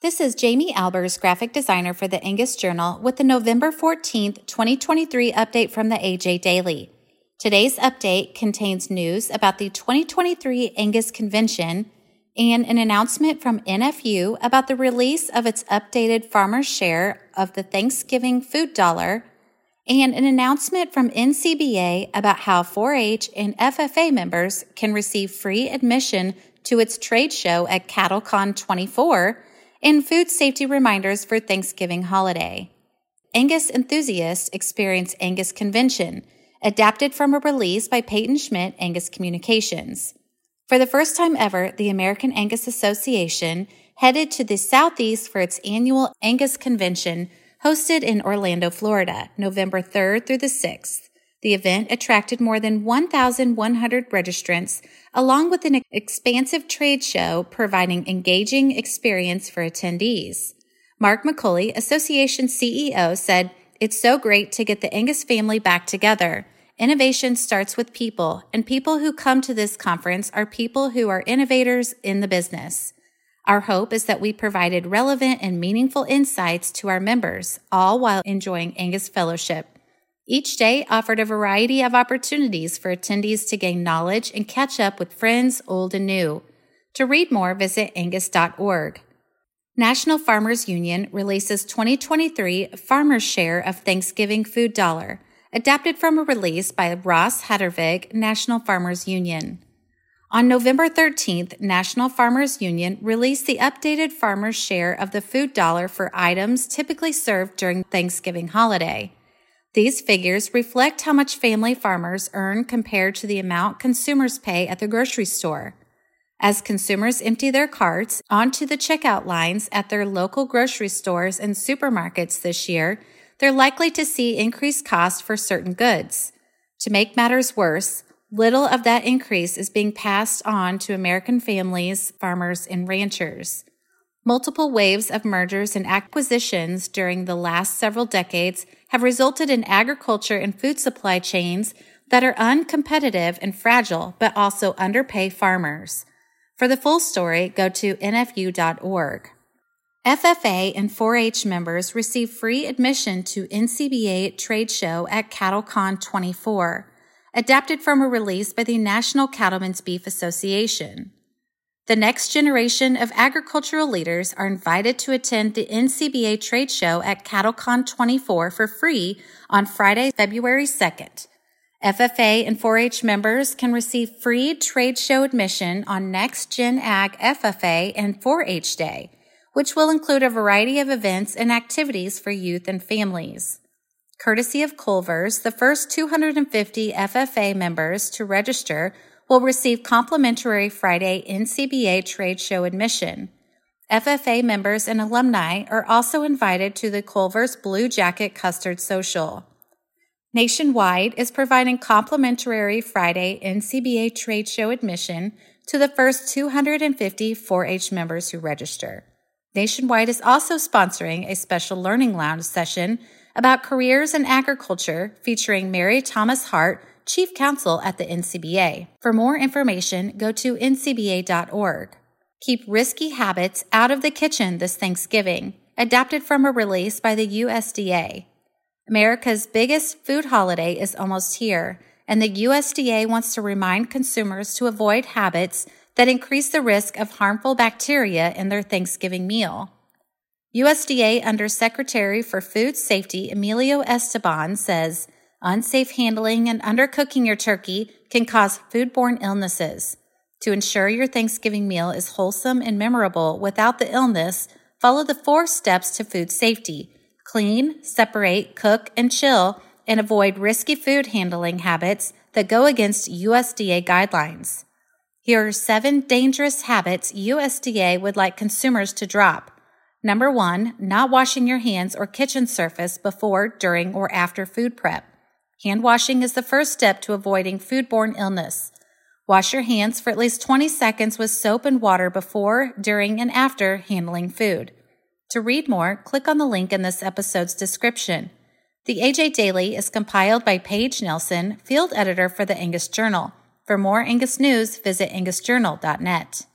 This is Jamie Albers, graphic designer for the Angus Journal, with the November 14th, 2023 update from the AJ Daily. Today's update contains news about the 2023 Angus Convention and an announcement from NFU about the release of its updated farmer's share of the Thanksgiving food dollar, and an announcement from NCBA about how 4 H and FFA members can receive free admission to its trade show at CattleCon 24 and food safety reminders for Thanksgiving holiday. Angus enthusiasts experience Angus Convention, adapted from a release by Peyton Schmitt Angus Communications. For the first time ever, the American Angus Association headed to the Southeast for its annual Angus Convention hosted in Orlando, Florida, November 3rd through the 6th. The event attracted more than 1,100 registrants, along with an expansive trade show providing engaging experience for attendees. Mark McCully, Association CEO, said, It's so great to get the Angus family back together. Innovation starts with people, and people who come to this conference are people who are innovators in the business. Our hope is that we provided relevant and meaningful insights to our members, all while enjoying Angus Fellowship. Each day offered a variety of opportunities for attendees to gain knowledge and catch up with friends old and new. To read more, visit angus.org. National Farmers Union releases 2023 Farmers Share of Thanksgiving Food Dollar, adapted from a release by Ross Hettervig, National Farmers Union. On November 13th, National Farmers Union released the updated farmers' share of the food dollar for items typically served during Thanksgiving holiday. These figures reflect how much family farmers earn compared to the amount consumers pay at the grocery store. As consumers empty their carts onto the checkout lines at their local grocery stores and supermarkets this year, they're likely to see increased costs for certain goods. To make matters worse, little of that increase is being passed on to American families, farmers, and ranchers. Multiple waves of mergers and acquisitions during the last several decades have resulted in agriculture and food supply chains that are uncompetitive and fragile, but also underpay farmers. For the full story, go to nfu.org. FFA and 4-H members receive free admission to NCBA trade show at CattleCon 24, adapted from a release by the National Cattlemen's Beef Association. The next generation of agricultural leaders are invited to attend the NCBA trade show at CattleCon 24 for free on Friday, February 2nd. FFA and 4-H members can receive free trade show admission on Next Gen Ag FFA and 4-H Day, which will include a variety of events and activities for youth and families. Courtesy of Culver's, the first 250 FFA members to register will receive complimentary Friday NCBA trade show admission. FFA members and alumni are also invited to the Culver's Blue Jacket Custard Social. Nationwide is providing complimentary Friday NCBA trade show admission to the first 250 4 H members who register. Nationwide is also sponsoring a special learning lounge session about careers in agriculture featuring Mary Thomas Hart Chief Counsel at the NCBA. For more information, go to ncba.org. Keep risky habits out of the kitchen this Thanksgiving, adapted from a release by the USDA. America's biggest food holiday is almost here, and the USDA wants to remind consumers to avoid habits that increase the risk of harmful bacteria in their Thanksgiving meal. USDA Undersecretary for Food Safety Emilio Esteban says Unsafe handling and undercooking your turkey can cause foodborne illnesses. To ensure your Thanksgiving meal is wholesome and memorable without the illness, follow the four steps to food safety. Clean, separate, cook, and chill, and avoid risky food handling habits that go against USDA guidelines. Here are seven dangerous habits USDA would like consumers to drop. Number one, not washing your hands or kitchen surface before, during, or after food prep. Hand washing is the first step to avoiding foodborne illness. Wash your hands for at least 20 seconds with soap and water before, during, and after handling food. To read more, click on the link in this episode's description. The AJ Daily is compiled by Paige Nelson, field editor for the Angus Journal. For more Angus news, visit angusjournal.net.